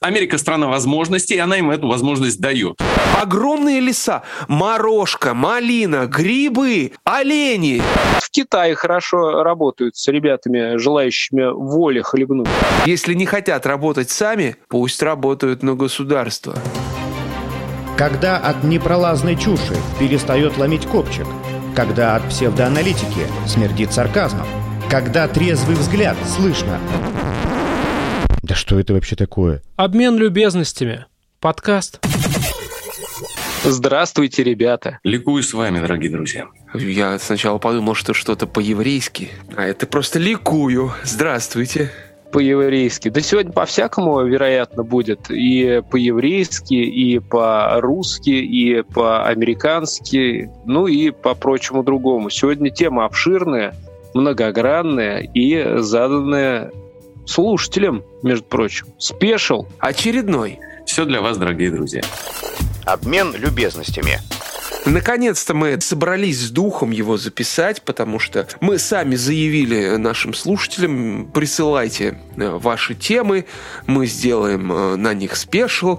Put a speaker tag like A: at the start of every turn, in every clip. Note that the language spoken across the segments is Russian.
A: Америка страна возможностей, и она им эту возможность дает.
B: Огромные леса, морожка, малина, грибы, олени.
C: В Китае хорошо работают с ребятами, желающими воли хлебнуть.
B: Если не хотят работать сами, пусть работают на государство.
D: Когда от непролазной чуши перестает ломить копчик, когда от псевдоаналитики смердит сарказмом, когда трезвый взгляд слышно. Да что это вообще такое?
E: Обмен любезностями. Подкаст.
C: Здравствуйте, ребята.
A: Ликую с вами, дорогие друзья.
B: Я сначала подумал, что что-то по-еврейски, а это просто ликую. Здравствуйте
C: по-еврейски. Да сегодня по-всякому, вероятно, будет. И по-еврейски, и по-русски, и по-американски, ну и по прочему другому. Сегодня тема обширная, многогранная и заданная слушателям, между прочим. Спешил.
B: Очередной.
A: Все для вас, дорогие друзья.
D: Обмен любезностями.
B: Наконец-то мы собрались с духом его записать, потому что мы сами заявили нашим слушателям, присылайте э, ваши темы, мы сделаем э, на них спешл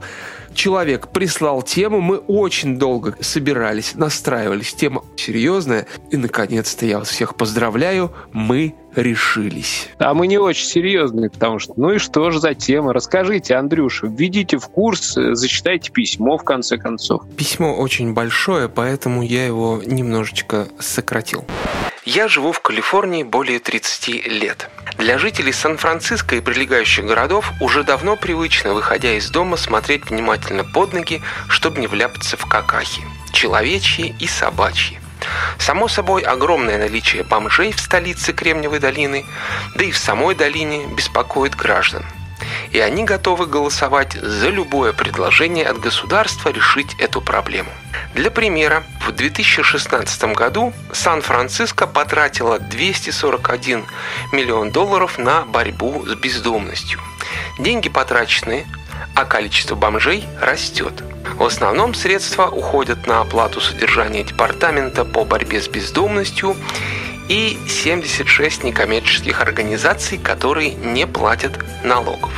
B: человек прислал тему, мы очень долго собирались, настраивались, тема серьезная, и наконец-то я вас всех поздравляю, мы решились.
C: А мы не очень серьезные, потому что, ну и что же за тема? Расскажите, Андрюша, введите в курс, зачитайте письмо, в конце концов.
B: Письмо очень большое, поэтому я его немножечко сократил. Я живу в Калифорнии более 30 лет. Для жителей Сан-Франциско и прилегающих городов уже давно привычно, выходя из дома, смотреть внимательно под ноги, чтобы не вляпаться в какахи. Человечьи и собачьи. Само собой, огромное наличие бомжей в столице Кремниевой долины, да и в самой долине беспокоит граждан – и они готовы голосовать за любое предложение от государства решить эту проблему. Для примера, в 2016 году Сан-Франциско потратила 241 миллион долларов на борьбу с бездомностью. Деньги потрачены, а количество бомжей растет. В основном средства уходят на оплату содержания Департамента по борьбе с бездомностью и 76 некоммерческих организаций, которые не платят налогов.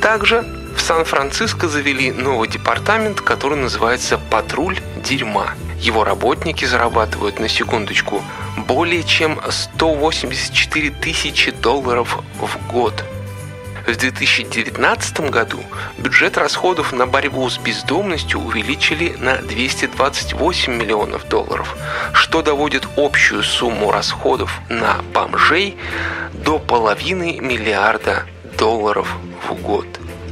B: Также в Сан-Франциско завели новый департамент, который называется «Патруль дерьма». Его работники зарабатывают на секундочку более чем 184 тысячи долларов в год – в 2019 году бюджет расходов на борьбу с бездомностью увеличили на 228 миллионов долларов, что доводит общую сумму расходов на бомжей до половины миллиарда долларов в год.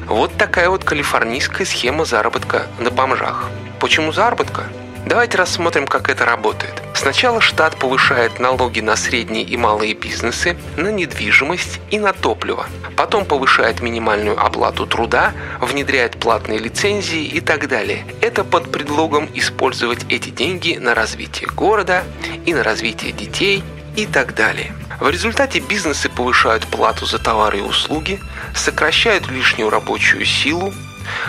B: Вот такая вот калифорнийская схема заработка на бомжах. Почему заработка? Давайте рассмотрим, как это работает. Сначала штат повышает налоги на средние и малые бизнесы, на недвижимость и на топливо. Потом повышает минимальную оплату труда, внедряет платные лицензии и так далее. Это под предлогом использовать эти деньги на развитие города и на развитие детей и так далее. В результате бизнесы повышают плату за товары и услуги, сокращают лишнюю рабочую силу,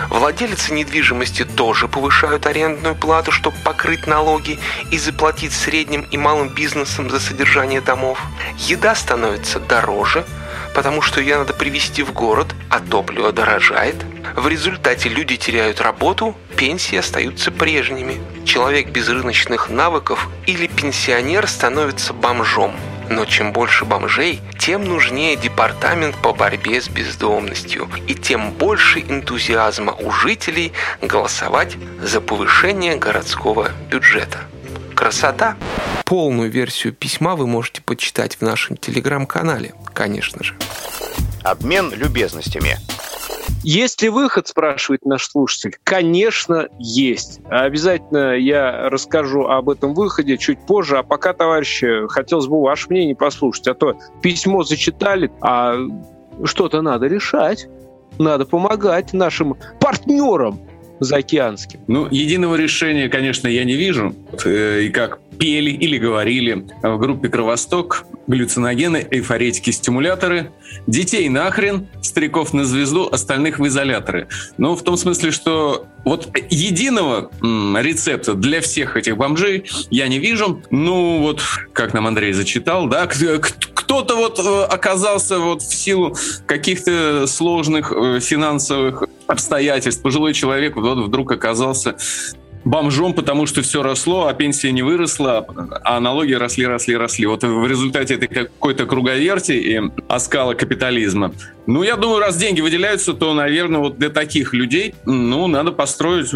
B: Владельцы недвижимости тоже повышают арендную плату, чтобы покрыть налоги и заплатить средним и малым бизнесам за содержание домов. Еда становится дороже, потому что ее надо привезти в город, а топливо дорожает. В результате люди теряют работу, пенсии остаются прежними. Человек без рыночных навыков или пенсионер становится бомжом – но чем больше бомжей, тем нужнее департамент по борьбе с бездомностью, и тем больше энтузиазма у жителей голосовать за повышение городского бюджета. Красота! Полную версию письма вы можете почитать в нашем телеграм-канале, конечно же.
D: Обмен любезностями –
C: есть ли выход, спрашивает наш слушатель? Конечно, есть. Обязательно я расскажу об этом выходе чуть позже. А пока, товарищи, хотелось бы ваше мнение послушать. А то письмо зачитали, а что-то надо решать. Надо помогать нашим партнерам заокеанским.
A: Ну, единого решения, конечно, я не вижу. Э, и как пели или говорили в группе «Кровосток», галлюциногены, эйфоретики, стимуляторы. Детей нахрен, стариков на звезду, остальных в изоляторы. Ну, в том смысле, что вот единого рецепта для всех этих бомжей я не вижу. Ну, вот, как нам Андрей зачитал, да, кто-то вот э, оказался вот в силу каких-то сложных э, финансовых обстоятельств. Пожилой человек вот вдруг оказался бомжом, потому что все росло, а пенсия не выросла, а налоги росли, росли, росли. Вот в результате этой какой-то круговерти и оскала капитализма. Ну, я думаю, раз деньги выделяются, то, наверное, вот для таких людей, ну, надо построить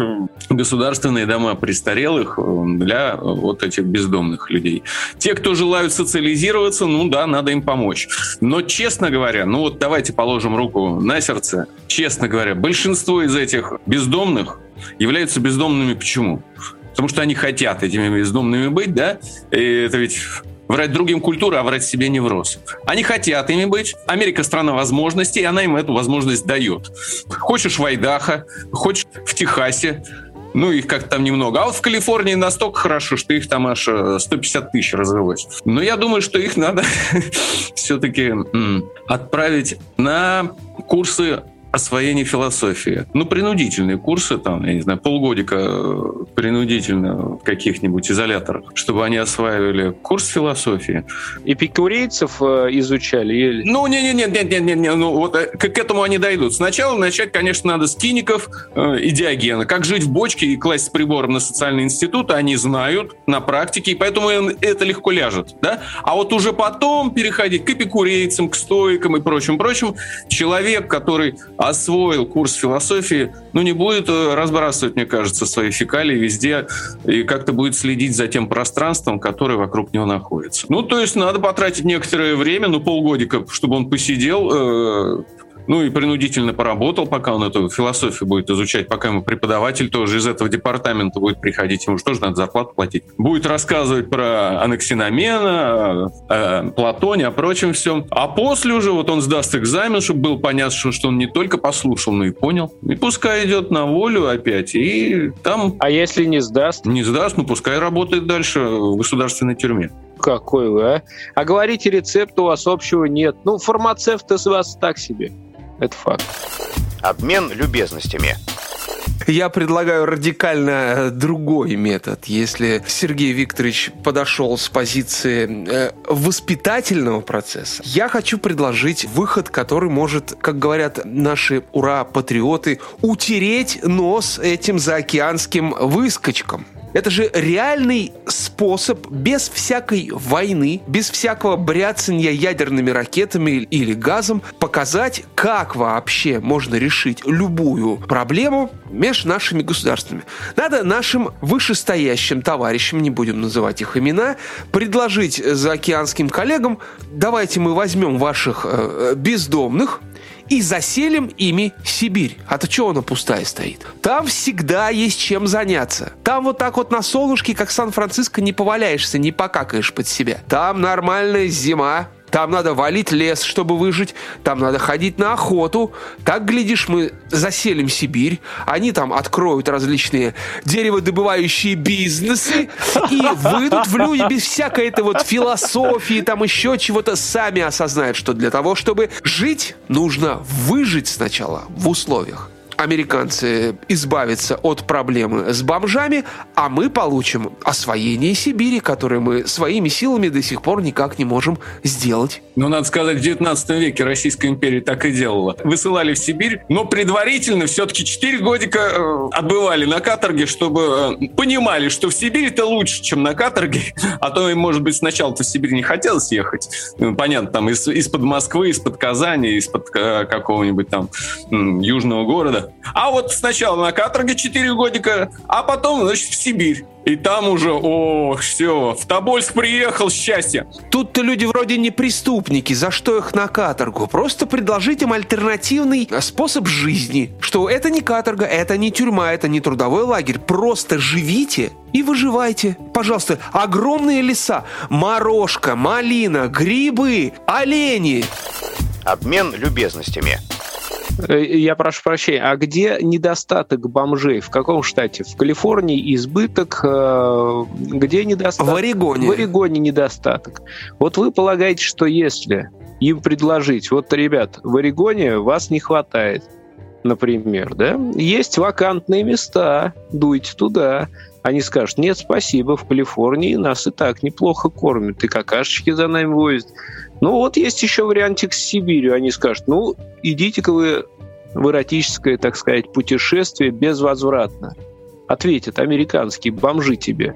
A: государственные дома престарелых для вот этих бездомных людей. Те, кто желают социализироваться, ну да, надо им помочь. Но, честно говоря, ну вот давайте положим руку на сердце, честно говоря, большинство из этих бездомных являются бездомными почему? Потому что они хотят этими бездомными быть, да? И это ведь врать другим культура, а врать себе не врос. Они хотят ими быть. Америка страна возможностей, и она им эту возможность дает. Хочешь в Айдахо, хочешь в Техасе, ну, их как-то там немного. А вот в Калифорнии настолько хорошо, что их там аж 150 э, тысяч развелось. Но я думаю, что их надо все-таки отправить на курсы освоение философии. Ну, принудительные курсы, там, я не знаю, полгодика э, принудительно в каких-нибудь изоляторах, чтобы они осваивали курс философии.
C: Эпикурейцев э, изучали? Или...
A: Ну, не-не-не, ну вот э, к, к этому они дойдут. Сначала начать, конечно, надо с киников э, и диагена. Как жить в бочке и класть с прибором на социальный институт, они знают на практике, и поэтому это легко ляжет, да? А вот уже потом переходить к эпикурейцам, к стоикам и прочим-прочим, человек, который освоил курс философии, ну, не будет э, разбрасывать, мне кажется, свои фекалии везде и как-то будет следить за тем пространством, которое вокруг него находится. Ну, то есть надо потратить некоторое время, ну, полгодика, чтобы он посидел, э, ну и принудительно поработал, пока он эту философию будет изучать, пока ему преподаватель тоже из этого департамента будет приходить, ему же тоже надо зарплату платить. Будет рассказывать про Анаксиномена, о Платоне, о прочем всем. А после уже вот он сдаст экзамен, чтобы было понятно, что он не только послушал, но и понял. И пускай идет на волю опять, и там...
C: А если не сдаст?
A: Не сдаст, ну пускай работает дальше в государственной тюрьме.
C: Какой вы, а? А говорите, рецепта у вас общего нет. Ну, фармацевт из вас так себе. Это факт.
F: Обмен любезностями.
B: Я предлагаю радикально э, другой метод. Если Сергей Викторович подошел с позиции э, воспитательного процесса, я хочу предложить выход, который может, как говорят наши ура-патриоты, утереть нос этим заокеанским выскочкам. Это же реальный способ без всякой войны, без всякого бряцания ядерными ракетами или газом показать, как вообще можно решить любую проблему между нашими государствами. Надо нашим вышестоящим товарищам, не будем называть их имена, предложить заокеанским коллегам, давайте мы возьмем ваших э, бездомных, и заселим ими Сибирь. А то что она пустая стоит? Там всегда есть чем заняться. Там вот так вот на солнышке, как Сан-Франциско, не поваляешься, не покакаешь под себя. Там нормальная зима, там надо валить лес, чтобы выжить. Там надо ходить на охоту. Так, глядишь, мы заселим Сибирь. Они там откроют различные дереводобывающие бизнесы и выйдут в люди без всякой этой вот философии, там еще чего-то, сами осознают, что для того, чтобы жить, нужно выжить сначала в условиях американцы избавятся от проблемы с бомжами, а мы получим освоение Сибири, которое мы своими силами до сих пор никак не можем сделать.
A: Ну, надо сказать, в 19 веке Российская империя так и делала. Высылали в Сибирь, но предварительно все-таки 4 годика э, отбывали на каторге, чтобы э, понимали, что в Сибири это лучше, чем на каторге, а то им, может быть, сначала-то в Сибирь не хотелось ехать. Ну, понятно, там из- из-под Москвы, из-под Казани, из-под э, какого-нибудь там южного города. А вот сначала на каторге 4 годика, а потом, значит, в Сибирь. И там уже, о, все, в Тобольск приехал, счастье.
B: Тут-то люди вроде не преступники, за что их на каторгу? Просто предложить им альтернативный способ жизни. Что это не каторга, это не тюрьма, это не трудовой лагерь. Просто живите и выживайте. Пожалуйста, огромные леса, морожка, малина, грибы, олени.
F: Обмен любезностями.
C: Э, я прошу прощения, а где недостаток бомжей? В каком штате? В Калифорнии избыток, э, где недостаток?
B: В Орегоне.
C: В Орегоне недостаток. Вот вы полагаете, что если им предложить, вот, ребят, в Орегоне вас не хватает, например, да, есть вакантные места, дуйте туда. Они скажут, нет, спасибо, в Калифорнии нас и так неплохо кормят, и какашечки за нами возят. Ну вот есть еще вариантик с Сибирью. Они скажут, ну идите-ка вы в эротическое, так сказать, путешествие безвозвратно. Ответят американские бомжи тебе.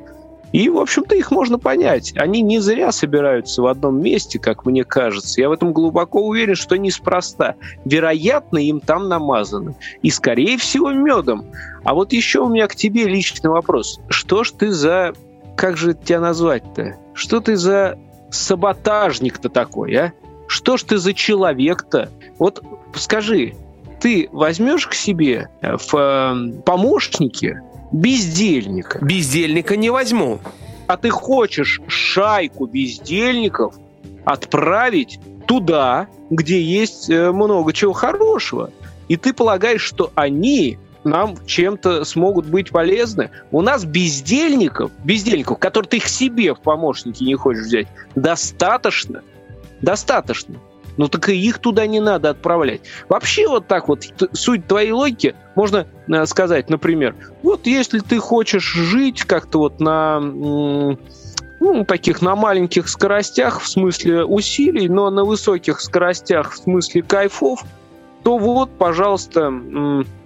C: И, в общем-то, их можно понять. Они не зря собираются в одном месте, как мне кажется. Я в этом глубоко уверен, что неспроста. Вероятно, им там намазано. И, скорее всего, медом. А вот еще у меня к тебе личный вопрос. Что ж ты за... Как же тебя назвать-то? Что ты за саботажник-то такой, а? Что ж ты за человек-то? Вот скажи, ты возьмешь к себе в э, помощники бездельника?
B: Бездельника не возьму.
C: А ты хочешь шайку бездельников отправить туда, где есть э, много чего хорошего. И ты полагаешь, что они нам чем-то смогут быть полезны. У нас бездельников, бездельников, которые ты их себе в помощники не хочешь взять, достаточно. Достаточно. Ну так и их туда не надо отправлять. Вообще вот так вот, суть твоей логики, можно э, сказать, например, вот если ты хочешь жить как-то вот на ну, таких на маленьких скоростях в смысле усилий, но на высоких скоростях в смысле кайфов, то вот, пожалуйста,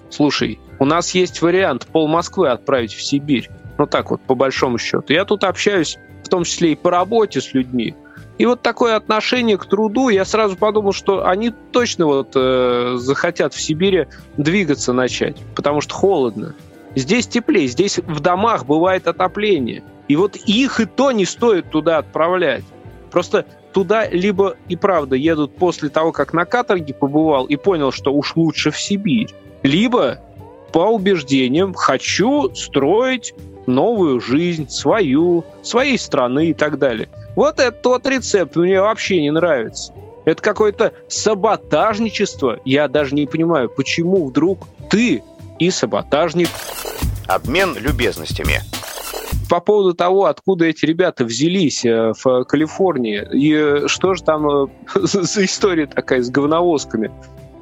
C: слушай, у нас есть вариант пол Москвы отправить в Сибирь. Ну так вот, по большому счету. Я тут общаюсь, в том числе и по работе с людьми. И вот такое отношение к труду, я сразу подумал, что они точно вот э, захотят в Сибири двигаться начать, потому что холодно. Здесь теплее, здесь в домах бывает отопление. И вот их и то не стоит туда отправлять. Просто туда либо и правда едут после того, как на каторге побывал и понял, что уж лучше в Сибирь, либо по убеждениям хочу строить новую жизнь, свою, своей страны и так далее. Вот этот тот рецепт мне вообще не нравится. Это какое-то саботажничество. Я даже не понимаю, почему вдруг ты и саботажник.
F: Обмен любезностями.
C: По поводу того, откуда эти ребята взялись э, в Калифорнии, и что же там э, за история такая с говновозками.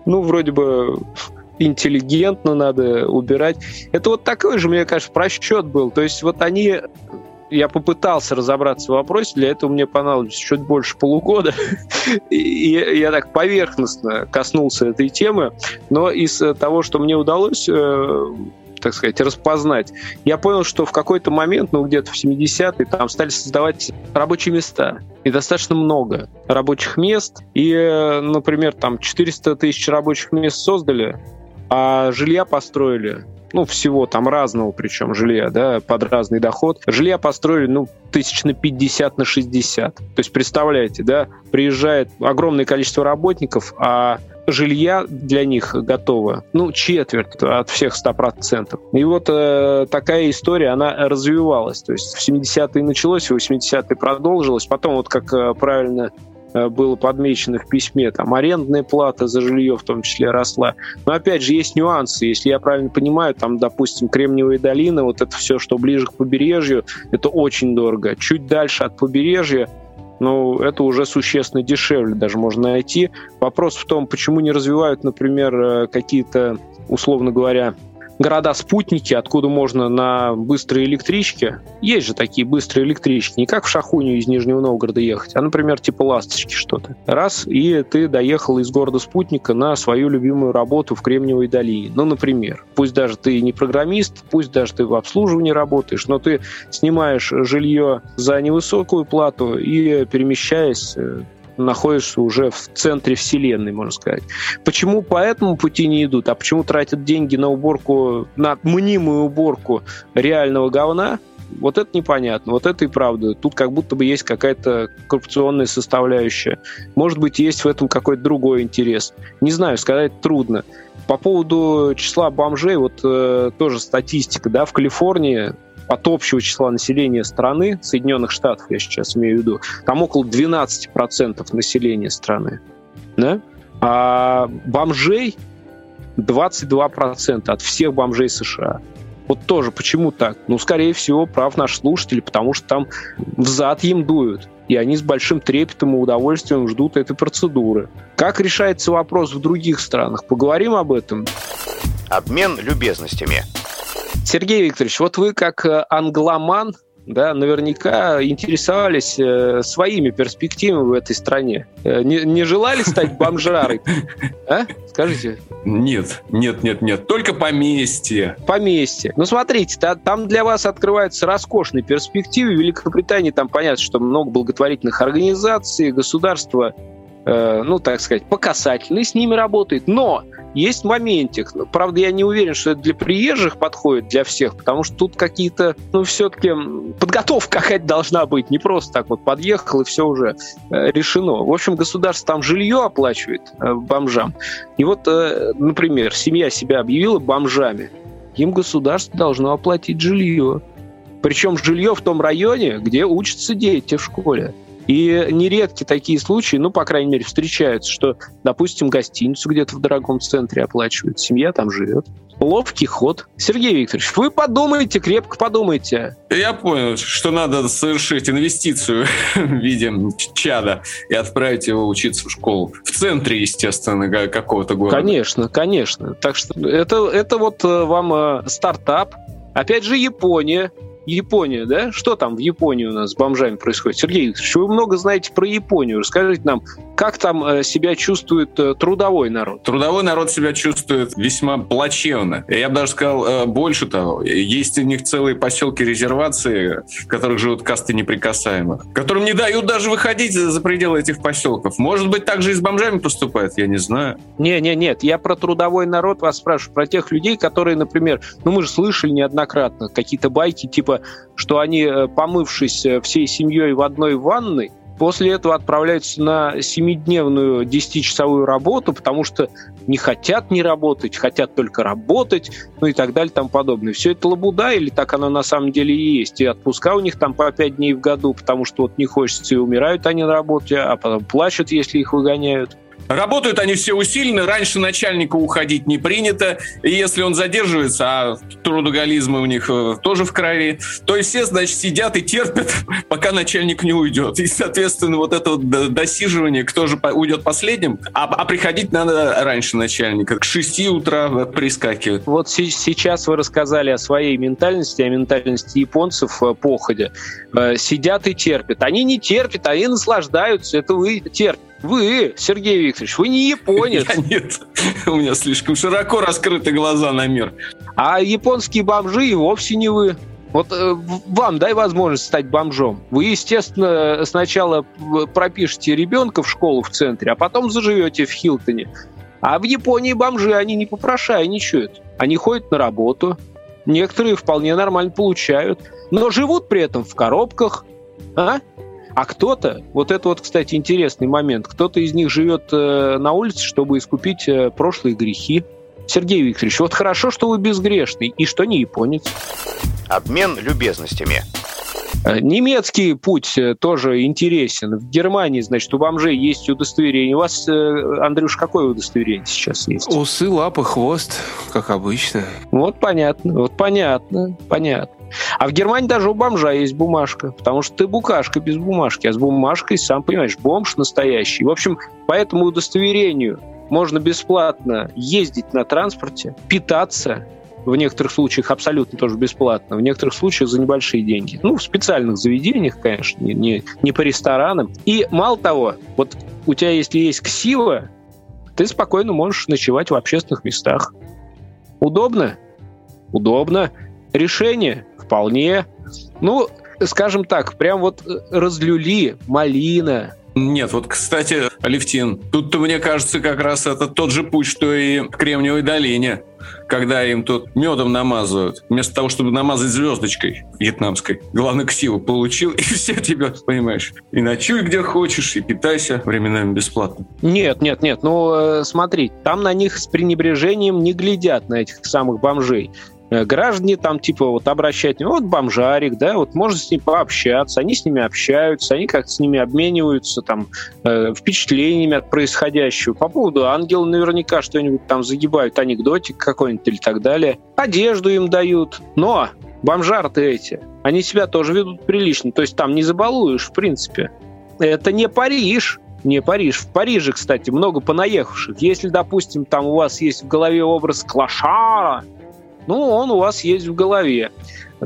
C: Ну, вроде бы интеллигентно надо убирать. Это вот такой же, мне кажется, просчет был. То есть вот они я попытался разобраться в вопросе, для этого мне понадобилось чуть больше полугода. И я так поверхностно коснулся этой темы, но из того, что мне удалось э, так сказать, распознать. Я понял, что в какой-то момент, ну, где-то в 70-е, там стали создавать рабочие места. И достаточно много рабочих мест. И, э, например, там 400 тысяч рабочих мест создали, а жилья построили ну, всего там разного, причем жилья, да, под разный доход. Жилья построили, ну, тысяч на 50, на 60. То есть, представляете, да, приезжает огромное количество работников, а жилья для них готово, ну, четверть от всех 100%. И вот э, такая история, она развивалась. То есть в 70-е началось, в 80-е продолжилось. Потом, вот как э, правильно было подмечено в письме, там арендная плата за жилье в том числе росла. Но опять же есть нюансы. Если я правильно понимаю, там, допустим, Кремниевая долина, вот это все, что ближе к побережью, это очень дорого. Чуть дальше от побережья ну, это уже существенно дешевле даже можно найти. Вопрос в том, почему не развивают, например, э, какие-то, условно говоря, города-спутники, откуда можно на быстрой электричке, есть же такие быстрые электрички, не как в Шахуню из Нижнего Новгорода ехать, а, например, типа «Ласточки» что-то. Раз, и ты доехал из города-спутника на свою любимую работу в Кремниевой долине. Ну, например, пусть даже ты не программист, пусть даже ты в обслуживании работаешь, но ты снимаешь жилье за невысокую плату и перемещаясь э, находишься уже в центре вселенной, можно сказать. Почему по этому пути не идут, а почему тратят деньги на уборку, на мнимую уборку реального говна, вот это непонятно, вот это и правда. Тут как будто бы есть какая-то коррупционная составляющая. Может быть, есть в этом какой-то другой интерес. Не знаю, сказать трудно. По поводу числа бомжей, вот э, тоже статистика, да, в Калифорнии от общего числа населения страны, Соединенных Штатов я сейчас имею в виду, там около 12% населения страны. Да? А бомжей 22% от всех бомжей США. Вот тоже почему так? Ну, скорее всего, прав наш слушатель, потому что там в зад им дуют. И они с большим трепетом и удовольствием ждут этой процедуры. Как решается вопрос в других странах? Поговорим об этом.
F: Обмен любезностями.
C: Сергей Викторович, вот вы как э, англоман, да, наверняка интересовались э, своими перспективами в этой стране. Э, не, не желали стать бомжарой? А? скажите?
A: Нет, нет, нет, нет, только поместье.
C: Поместье. Ну, смотрите, та, там для вас открываются роскошные перспективы. В Великобритании там понятно, что много благотворительных организаций, государство Э, ну, так сказать, по касательной с ними работает. Но есть моментик. Правда, я не уверен, что это для приезжих подходит, для всех, потому что тут какие-то, ну, все-таки подготовка какая-то должна быть. Не просто так вот подъехал, и все уже э, решено. В общем, государство там жилье оплачивает э, бомжам. И вот, например, семья себя объявила бомжами. Им государство должно оплатить жилье. Причем жилье в том районе, где учатся дети в школе. И нередки такие случаи, ну, по крайней мере, встречаются, что, допустим, гостиницу где-то в дорогом центре оплачивают, семья там живет. Ловкий ход. Сергей Викторович, вы подумайте, крепко подумайте.
A: Я понял, что надо совершить инвестицию в виде чада и отправить его учиться в школу. В центре, естественно, какого-то города.
C: Конечно, конечно. Так что это, это вот э, вам э, стартап. Опять же, Япония. Япония, да? Что там в Японии у нас с бомжами происходит? Сергей Викторович, вы много знаете про Японию. Расскажите нам, как там э, себя чувствует э, трудовой народ?
A: Трудовой народ себя чувствует весьма плачевно. Я бы даже сказал э, больше того. Есть у них целые поселки резервации, в которых живут касты неприкасаемых, которым не дают даже выходить за пределы этих поселков. Может быть, так же и с бомжами поступает, я не знаю.
C: Не, не, нет, я про трудовой народ вас спрашиваю, про тех людей, которые, например, ну мы же слышали неоднократно какие-то байки типа что они, э, помывшись э, всей семьей в одной ванной, после этого отправляются на семидневную десятичасовую работу, потому что не хотят не работать, хотят только работать, ну и так далее, там подобное. Все это лабуда или так оно на самом деле и есть? И отпуска у них там по пять дней в году, потому что вот не хочется, и умирают они на работе, а потом плачут, если их выгоняют.
A: Работают они все усиленно, раньше начальника уходить не принято, и если он задерживается, а трудоголизмы у них э, тоже в крови, то все, значит, сидят и терпят, пока начальник не уйдет. И, соответственно, вот это вот досиживание, кто же уйдет последним, а, а приходить надо раньше начальника, к 6 утра прискакивать.
C: Вот сейчас вы рассказали о своей ментальности, о ментальности японцев э, походе. Э, сидят и терпят. Они не терпят, они наслаждаются, это вы терпите. Вы, Сергей Викторович, вы не японец.
A: Я нет, у меня слишком широко раскрыты глаза на мир.
C: А японские бомжи и вовсе не вы. Вот э, вам дай возможность стать бомжом. Вы, естественно, сначала пропишете ребенка в школу в центре, а потом заживете в Хилтоне. А в Японии бомжи, они не попрошайничают. Они ходят на работу. Некоторые вполне нормально получают. Но живут при этом в коробках. А? А кто-то, вот это вот, кстати, интересный момент, кто-то из них живет э, на улице, чтобы искупить э, прошлые грехи. Сергей Викторович, вот хорошо, что вы безгрешный и что не японец.
F: Обмен любезностями.
C: Э, немецкий путь э, тоже интересен. В Германии, значит, у бомжей есть удостоверение. У вас, э, Андрюш, какое удостоверение сейчас есть?
B: Усы, лапы, хвост, как обычно.
C: Вот понятно, вот понятно, понятно. А в Германии даже у бомжа есть бумажка, потому что ты букашка без бумажки, а с бумажкой, сам понимаешь, бомж настоящий. В общем, по этому удостоверению можно бесплатно ездить на транспорте, питаться, в некоторых случаях абсолютно тоже бесплатно, в некоторых случаях за небольшие деньги. Ну, в специальных заведениях, конечно, не, не, не по ресторанам. И мало того, вот у тебя, если есть ксива, ты спокойно можешь ночевать в общественных местах. Удобно? Удобно. Решение? Вполне. Ну, скажем так, прям вот разлюли малина,
A: нет, вот, кстати, Алевтин, тут-то, мне кажется, как раз это тот же путь, что и в Кремниевой долине, когда им тут медом намазывают, вместо того, чтобы намазать звездочкой вьетнамской. Главное, ксиву получил, и все тебя, понимаешь, и ночуй где хочешь, и питайся временами бесплатно.
C: Нет, нет, нет, ну э, смотри, там на них с пренебрежением не глядят, на этих самых бомжей. Э, граждане там типа вот обращать, вот бомжарик, да, вот можно с ним пообщаться, они с ними общаются, они как-то с ними обмениваются там э, впечатлениями от происходящего. По поводу ангела наверняка что-нибудь там загибают, анекдотик какой-нибудь или так далее. Одежду им дают. Но бомжары-то эти, они себя тоже ведут прилично, то есть там не забалуешь, в принципе. Это не Париж, не Париж. В Париже, кстати, много понаехавших. Если, допустим, там у вас есть в голове образ клашара, ну, он у вас есть в голове.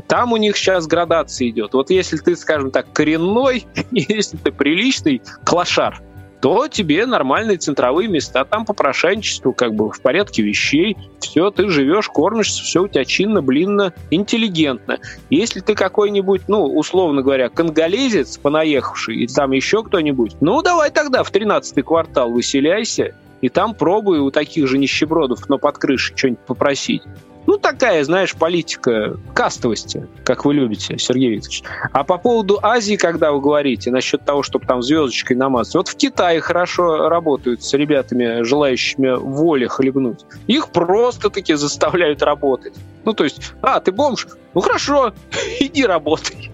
C: Там у них сейчас градация идет. Вот если ты, скажем так, коренной, если ты приличный клашар, то тебе нормальные центровые места, там попрошайничество как бы в порядке вещей, все, ты живешь, кормишься, все у тебя чинно, блинно, интеллигентно. Если ты какой-нибудь, ну, условно говоря, конголезец понаехавший, и там еще кто-нибудь, ну, давай тогда в 13-й квартал выселяйся, и там пробуй у таких же нищебродов, но под крышей что-нибудь попросить. Ну, такая, знаешь, политика кастовости, как вы любите, Сергей Викторович. А по поводу Азии, когда вы говорите, насчет того, чтобы там звездочкой намазать, вот в Китае хорошо работают с ребятами, желающими воли хлебнуть. Их просто-таки заставляют работать. Ну, то есть, а, ты бомж? Ну, хорошо, иди работай.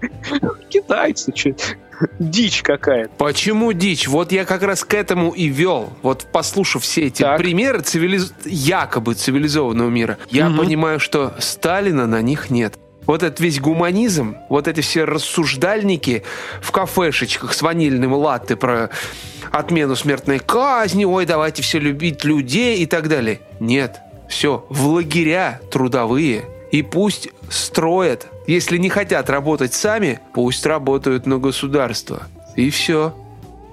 C: Китайцы, что дичь какая-то.
B: Почему дичь? Вот я как раз к этому и вел. Вот послушав все эти так. примеры цивилиз... якобы цивилизованного мира, я угу. понимаю, что Сталина на них нет. Вот этот весь гуманизм, вот эти все рассуждальники в кафешечках с ванильным латте про отмену смертной казни, ой, давайте все любить людей и так далее. Нет, все, в лагеря трудовые. И пусть строят если не хотят работать сами, пусть работают на государство. И все.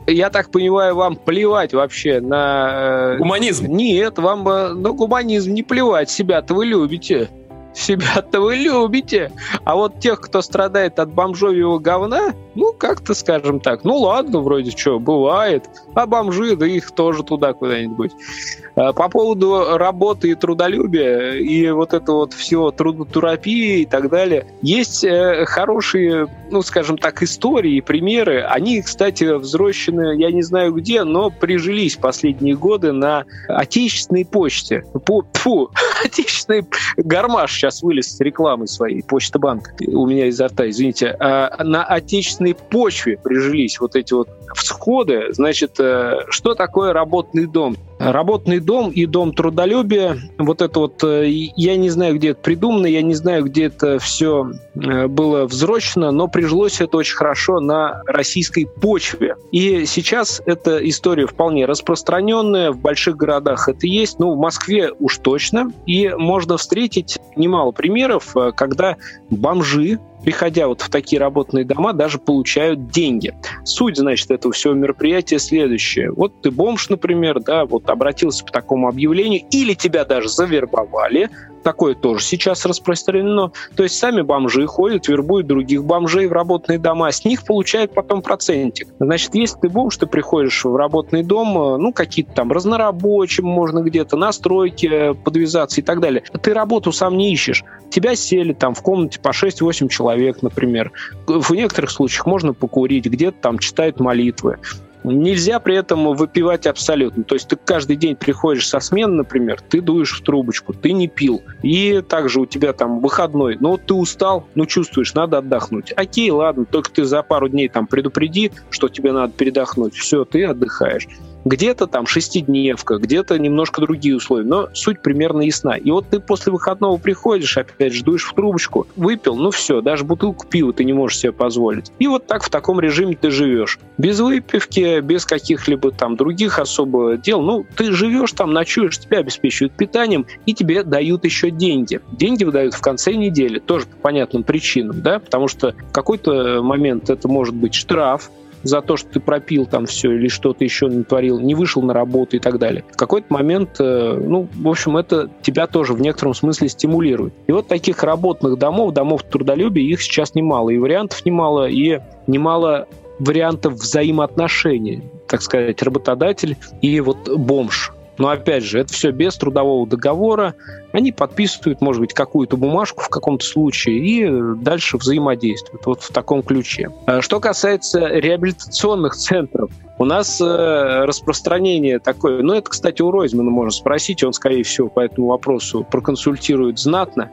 C: Я так понимаю, вам плевать вообще на...
A: Э, гуманизм?
C: Нет, вам на гуманизм не плевать. Себя-то вы любите. Себя-то вы любите. А вот тех, кто страдает от бомжовьего говна, ну, как-то, скажем так, ну ладно, вроде что, бывает. А бомжи, да их тоже туда куда-нибудь. А по поводу работы и трудолюбия, и вот это вот всего трудотерапии и так далее, есть э, хорошие, ну, скажем так, истории примеры. Они, кстати, взрощены, я не знаю где, но прижились последние годы на отечественной почте. Фу, отечественный гармаш сейчас вылез с рекламы своей, Почта Банк, у меня изо рта, извините. А на отечественной почве прижились вот эти вот всходы. Значит, э, что такое работный дом? Работный дом и дом трудолюбия, вот это вот, э, я не знаю, где это придумано, я не знаю, где это все э, было взрощено, но прижилось это очень хорошо на российской почве. И сейчас эта история вполне распространенная, в больших городах это есть, ну, в Москве уж точно, и можно встретить немало примеров, когда бомжи приходя вот в такие работные дома, даже получают деньги. Суть, значит, этого всего мероприятия следующая. Вот ты бомж, например, да, вот обратился по такому объявлению, или тебя даже завербовали, Такое тоже сейчас распространено. То есть сами бомжи ходят, вербуют других бомжей в работные дома, с них получают потом процентик. Значит, если ты бомж, ты приходишь в работный дом, э, ну, какие-то там разнорабочим можно где-то, на стройке подвязаться и так далее. Ты работу сам не ищешь. Тебя сели там в комнате по 6-8 человек, например. В некоторых случаях можно покурить, где-то там читают молитвы. Нельзя при этом выпивать абсолютно. То есть ты каждый день приходишь со смены, например, ты дуешь в трубочку, ты не пил. И также у тебя там выходной. Ну вот ты устал, ну чувствуешь, надо отдохнуть. Окей, ладно, только ты за пару дней там предупреди, что тебе надо передохнуть. Все, ты отдыхаешь. Где-то там шестидневка, где-то немножко другие условия, но суть примерно ясна. И вот ты после выходного приходишь, опять ждуешь в трубочку, выпил, ну все, даже бутылку пива ты не можешь себе позволить. И вот так в таком режиме ты живешь. Без выпивки, без каких-либо там других особо дел. Ну, ты живешь там, ночуешь, тебя обеспечивают питанием, и тебе дают еще деньги. Деньги выдают в конце недели, тоже по понятным причинам, да, потому что в какой-то момент это может быть штраф, за то, что ты пропил там все или что-то еще натворил, не вышел на работу и так далее. В какой-то момент, э, ну, в общем, это тебя тоже в некотором смысле стимулирует. И вот таких работных домов, домов трудолюбия, их сейчас немало, и вариантов немало, и немало вариантов взаимоотношений, так сказать, работодатель и вот бомж. Но опять же, это все без трудового договора. Они подписывают, может быть, какую-то бумажку в каком-то случае и дальше взаимодействуют вот в таком ключе. А что касается реабилитационных центров, у нас э, распространение такое, ну это, кстати, у Ройзмана можно спросить, он, скорее всего, по этому вопросу проконсультирует знатно.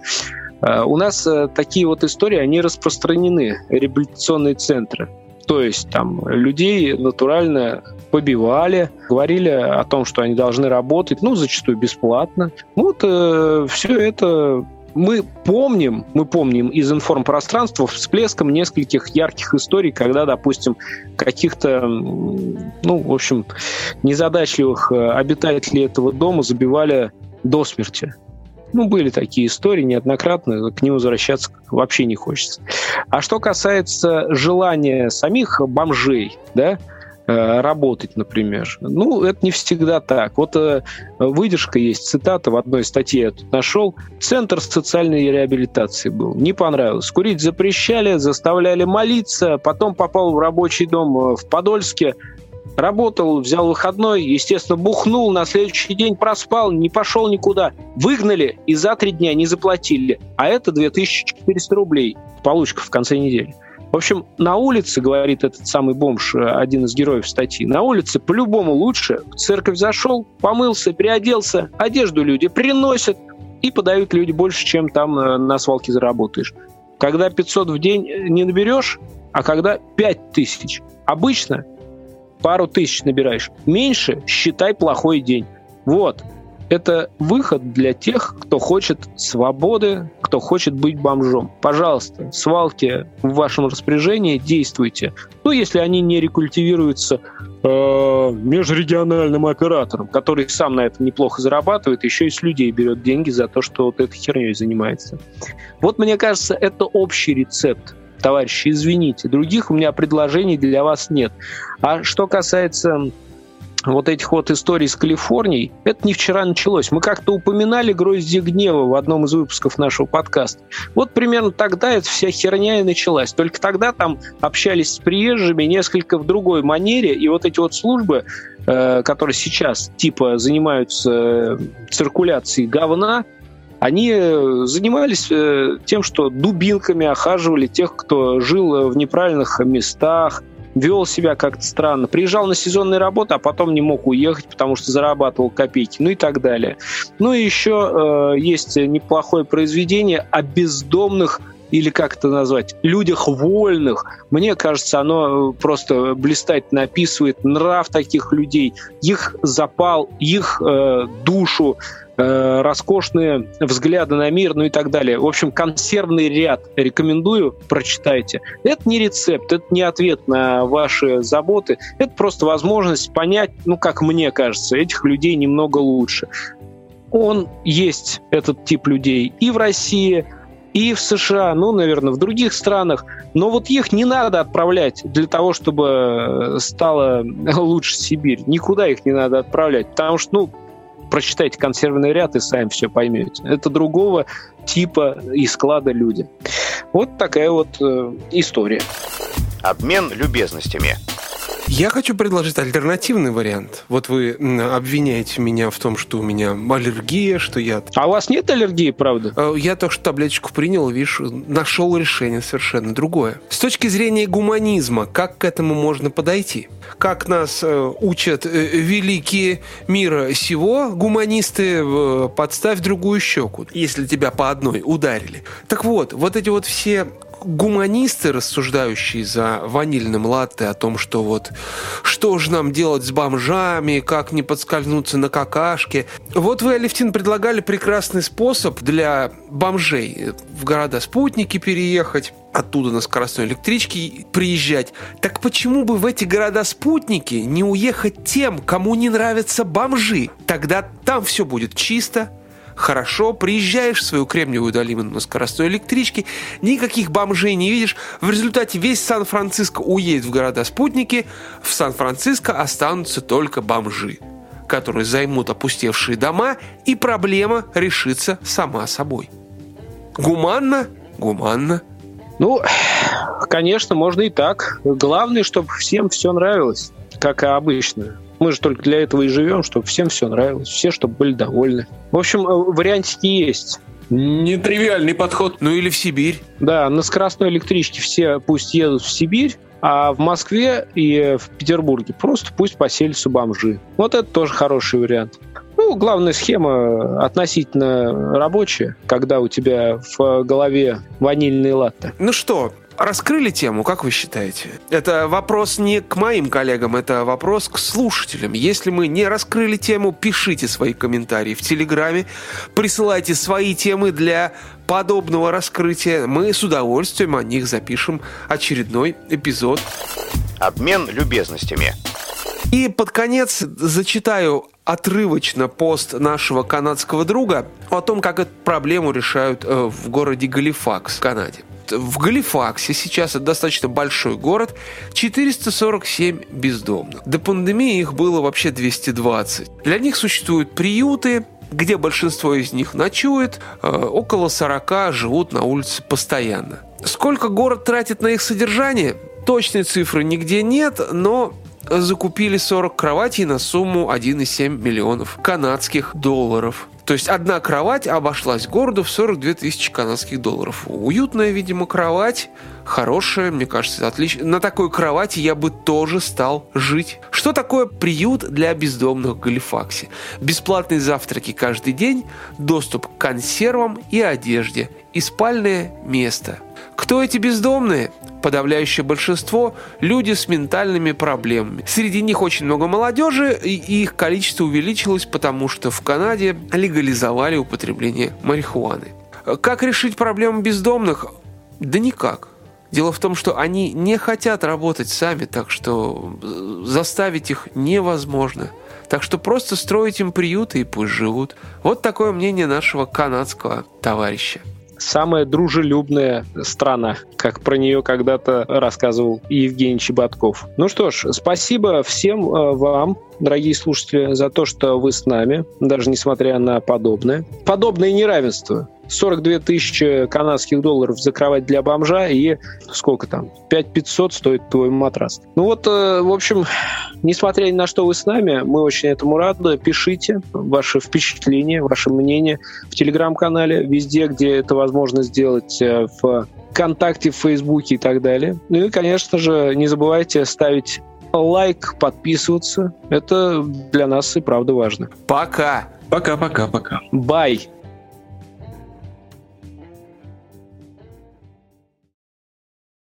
C: Э, у нас э, такие вот истории, они распространены, реабилитационные центры. То есть там людей натурально побивали, говорили о том, что они должны работать, ну, зачастую бесплатно. Вот э, все это мы помним, мы помним из информпространства всплеском нескольких ярких историй, когда, допустим, каких-то, ну, в общем, незадачливых э, обитателей этого дома забивали до смерти. Ну, были такие истории неоднократно, к ним возвращаться вообще не хочется. А что касается желания самих бомжей, да, э, работать, например. Ну, это не всегда так. Вот э, выдержка есть, цитата в одной статье я тут нашел. Центр социальной реабилитации был. Не понравилось. Курить запрещали, заставляли молиться. Потом попал в рабочий дом э, в Подольске. Работал, взял выходной, естественно, бухнул, на следующий день проспал, не пошел никуда. Выгнали и за три дня не заплатили. А это 2400 рублей получка в конце недели. В общем, на улице, говорит этот самый бомж, э, один из героев статьи, на улице по-любому лучше. В церковь зашел, помылся, переоделся, одежду люди приносят и подают люди больше, чем там э, на свалке заработаешь. Когда 500 в день э, не наберешь, а когда 5000. Обычно пару тысяч набираешь. Меньше считай плохой день. Вот это выход для тех, кто хочет свободы, кто хочет быть бомжом. Пожалуйста, свалки в вашем распоряжении, действуйте. Ну, если они не рекультивируются э, межрегиональным оператором, который сам на этом неплохо зарабатывает, еще и с людей берет деньги за то, что вот этой херней занимается. Вот, мне кажется, это общий рецепт товарищи, извините. Других у меня предложений для вас нет. А что касается вот этих вот историй с Калифорнией, это не вчера началось. Мы как-то упоминали «Грозди гнева» в одном из выпусков нашего подкаста. Вот примерно тогда эта вся херня и началась. Только тогда там общались с приезжими несколько в другой манере, и вот эти вот службы, э, которые сейчас типа занимаются э, циркуляцией говна, они э, занимались тем, что дубинками охаживали тех, кто жил в неправильных местах, вел себя как-то странно, приезжал на сезонные работы, а потом не мог уехать, потому что зарабатывал копейки, ну и так далее. Ну и еще э, есть неплохое произведение о бездомных или как это назвать, людях вольных. Мне кажется, оно э, просто блистательно описывает нрав таких людей, их запал, их э, душу, э, роскошные взгляды на мир, ну и так далее. В общем, консервный ряд рекомендую, прочитайте. Это не рецепт, это не ответ на ваши заботы, это просто возможность понять, ну, как мне кажется, этих людей немного лучше. Он есть, этот тип людей, и в России, и в США, ну, наверное, в других странах. Но вот их не надо отправлять для того, чтобы стало лучше Сибирь. Никуда их не надо отправлять, потому что, ну, прочитайте консервный ряд и сами все поймете. Это другого типа и склада люди. Вот такая вот э, история.
F: Обмен любезностями.
B: Я хочу предложить альтернативный вариант. Вот вы обвиняете меня в том, что у меня аллергия, что я...
C: А у вас нет аллергии, правда?
B: Э, я только что таблеточку принял, видишь, нашел решение совершенно другое. С точки зрения гуманизма, как к этому можно подойти? Как нас э, учат э, великие мира сего, гуманисты, э, подставь другую щеку, если тебя по одной ударили. Так вот, вот эти вот все гуманисты, рассуждающие за ванильным латте о том, что вот что же нам делать с бомжами, как не подскользнуться на какашке. Вот вы, Алевтин, предлагали прекрасный способ для бомжей в города-спутники переехать, оттуда на скоростной электричке приезжать. Так почему бы в эти города-спутники не уехать тем, кому не нравятся бомжи? Тогда там все будет чисто, хорошо, приезжаешь в свою Кремниевую долину на скоростной электричке, никаких бомжей не видишь, в результате весь Сан-Франциско уедет в города-спутники, в Сан-Франциско останутся только бомжи которые займут опустевшие дома, и проблема решится сама собой. Гуманно? Гуманно.
C: Ну, конечно, можно и так. Главное, чтобы всем все нравилось, как и обычно. Мы же только для этого и живем, чтобы всем все нравилось, все, чтобы были довольны. В общем, э, вариантики есть.
A: Нетривиальный подход.
B: Ну или в Сибирь.
C: Да, на скоростной электричке все пусть едут в Сибирь, а в Москве и в Петербурге просто пусть поселятся бомжи. Вот это тоже хороший вариант. Ну, главная схема относительно рабочая, когда у тебя в голове ванильный латте.
B: Ну что, раскрыли тему, как вы считаете? Это вопрос не к моим коллегам, это вопрос к слушателям. Если мы не раскрыли тему, пишите свои комментарии в Телеграме, присылайте свои темы для подобного раскрытия. Мы с удовольствием о них запишем очередной эпизод.
F: Обмен любезностями.
B: И под конец зачитаю отрывочно пост нашего канадского друга о том, как эту проблему решают э, в городе Галифакс в Канаде. В Галифаксе, сейчас это достаточно большой город, 447 бездомных. До пандемии их было вообще 220. Для них существуют приюты, где большинство из них ночует, э, около 40 живут на улице постоянно. Сколько город тратит на их содержание? Точной цифры нигде нет, но закупили 40 кроватей на сумму 1,7 миллионов канадских долларов. То есть одна кровать обошлась городу в 42 тысячи канадских долларов. Уютная, видимо, кровать, хорошая, мне кажется, отлично. На такой кровати я бы тоже стал жить. Что такое приют для бездомных в Галифаксе? Бесплатные завтраки каждый день, доступ к консервам и одежде и спальное место. Кто эти бездомные? подавляющее большинство – люди с ментальными проблемами. Среди них очень много молодежи, и их количество увеличилось, потому что в Канаде легализовали употребление марихуаны. Как решить проблему бездомных? Да никак. Дело в том, что они не хотят работать сами, так что заставить их невозможно. Так что просто строить им приюты и пусть живут. Вот такое мнение нашего канадского товарища
C: самая дружелюбная страна, как про нее когда-то рассказывал Евгений Чеботков. Ну что ж, спасибо всем э, вам, дорогие слушатели, за то, что вы с нами, даже несмотря на подобное. Подобное неравенство 42 тысячи канадских долларов за кровать для бомжа и сколько там? 5 500 стоит твой матрас. Ну вот, э, в общем, несмотря ни на что вы с нами, мы очень этому рады. Пишите ваши впечатления, ваше мнение в Телеграм-канале, везде, где это возможно сделать, э, в ВКонтакте, в Фейсбуке и так далее. Ну и, конечно же, не забывайте ставить лайк, подписываться. Это для нас и правда важно.
B: Пока.
A: Пока-пока-пока.
C: Бай.